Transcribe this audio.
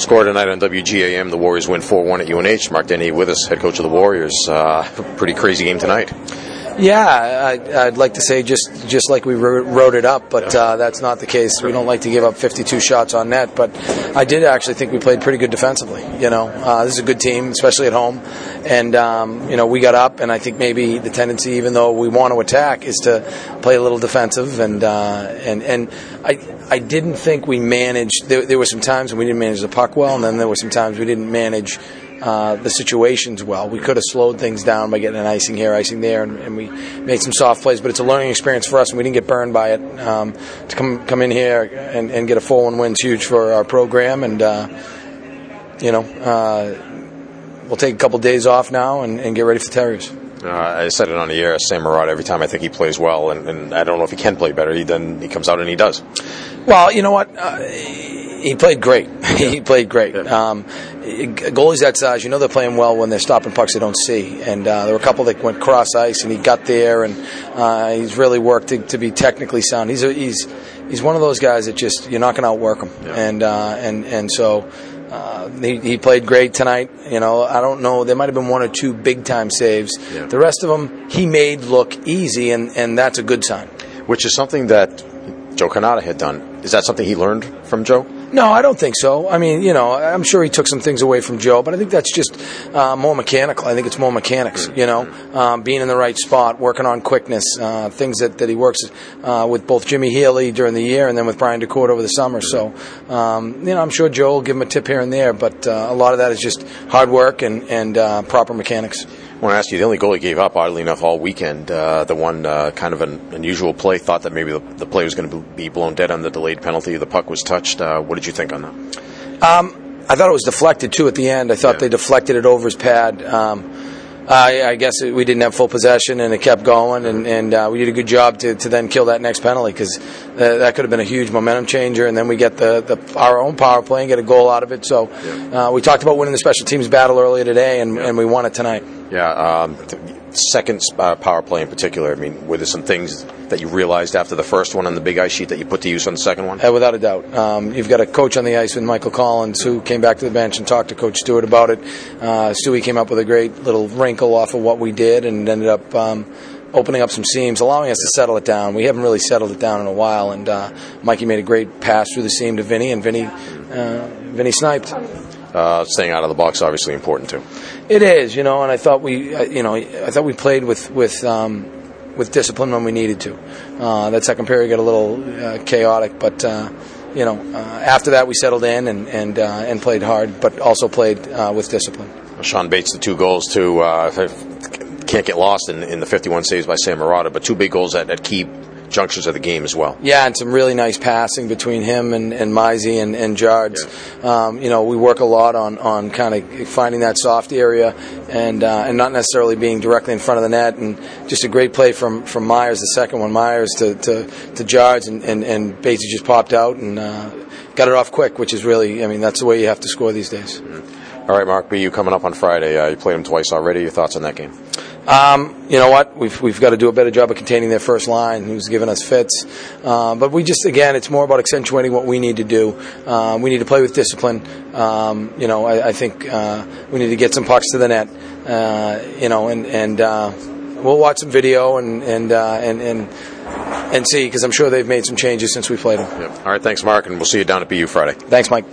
Score tonight on WGAM. The Warriors win 4-1 at UNH. Mark Dennehy with us, head coach of the Warriors. Uh, pretty crazy game tonight. Yeah, I, would like to say just just like we wrote it up, but uh, that's not the case. We don't like to give up 52 shots on net, but I did actually think we played pretty good defensively. You know, uh, this is a good team, especially at home, and um, you know we got up, and I think maybe the tendency, even though we want to attack, is to play a little defensive, and uh, and and I I didn't think we managed. There, there were some times when we didn't manage the puck well, and then there were some times we didn't manage uh, the situations well. We could have slowed things down by getting an icing here, icing there, and, and, we made some soft plays. But it's a learning experience for us, and we didn't get burned by it. Um, to come come in here and, and get a four one win is huge for our program, and uh, you know uh, we'll take a couple days off now and, and get ready for the Terriers. Uh, I said it on the air, Sam Marotta, every time I think he plays well, and, and, I don't know if he can play better. He then he comes out and he does. Well, you know what? He played great. he played great. Um, goalies that size, you know, they're playing well when they're stopping pucks they don't see. And uh, there were a couple that went cross ice, and he got there, and uh, he's really worked to, to, be technically sound. He's a, he's he's one of those guys that just you're not going to outwork him. Yeah. And uh, and and so. Uh, he, he, played great tonight. You know, I don't know. There might have been one or two big time saves. Yeah. The rest of them he made look easy, and, and that's a good sign. Which is something that Joe Cannata had done. Is that something he learned from Joe? No, I don't think so. I mean, you know, I'm sure he took some things away from Joe, but I think that's just uh, more mechanical. I think it's more mechanics, you know, um, being in the right spot, working on quickness, uh, things that, that he works uh, with both Jimmy Healy during the year and then with Brian Daccord over the summer. So, um, you know, I'm sure Joe will give him a tip here and there, but uh, a lot of that is just hard work and, and uh, proper mechanics. I want to ask you, the only goal he gave up, oddly enough, all weekend, uh, the one uh, kind of an unusual play, thought that maybe the, the play was going to be blown dead on the delayed penalty. The puck was touched. Uh, what did you think on that? Um, I thought it was deflected, too, at the end. I thought yeah. they deflected it over his pad. Um, I, I, guess we didn't have full possession, and it kept going, and, and uh, we did a good job to, to then kill that next penalty because uh, that could have been a huge momentum changer. And then we get the, the our own power play and get a goal out of it. So uh, we talked about winning the special teams battle earlier today, and, and we won it tonight. Yeah, um, second uh, power play in particular. I mean, were there some things that you realized after the first one on the big ice sheet that you put to use on the second one? Uh, without a doubt. Um, you've got a coach on the ice with Michael Collins who came back to the bench and talked to Coach Stewart about it. Uh, Stewie came up with a great little wrinkle off of what we did and ended up. Um, opening up some seams, allowing us to settle it down. We haven't really settled it down in a while, and uh, Mikey made a great pass through the seam to Vinny, and Vinny, uh, Vinny sniped uh, staying out of the box obviously important too. It is, you know, and I thought we, uh, you know, I thought we played with with um, with discipline when we needed to. Uh, that second period got a little uh, chaotic, but uh, you know, uh, after that we settled in and and and played hard, but also played with discipline. Sean Bates, the two goals too. can't get lost in, in the 51 saves by Sam Marotta, but two big goals at, at key junctures of the game as well. Yeah, and some really nice passing between him and, and Mizey and, and Jards. Yeah. Um, you know, we work a lot on, on kind of finding that soft area and uh, and not necessarily being directly in front of the net. And just a great play from, from Myers, the second one, Myers to, to, to Jards, and, and, and Batesy just popped out and uh, got it off quick, which is really, I mean, that's the way you have to score these days. Mm-hmm. All right, Mark B, you coming up on Friday. Uh, you played him twice already. Your thoughts on that game? Um, you know what? We've we've got to do a better job of containing their first line, who's given us fits. Uh, but we just again, it's more about accentuating what we need to do. Uh, we need to play with discipline. Um, you know, I, I think uh, we need to get some pucks to the net. Uh, you know, and and uh, we'll watch some video and and uh, and and and see because I'm sure they've made some changes since we played them. Yep. All right, thanks, Mark, and we'll see you down at BU Friday. Thanks, Mike.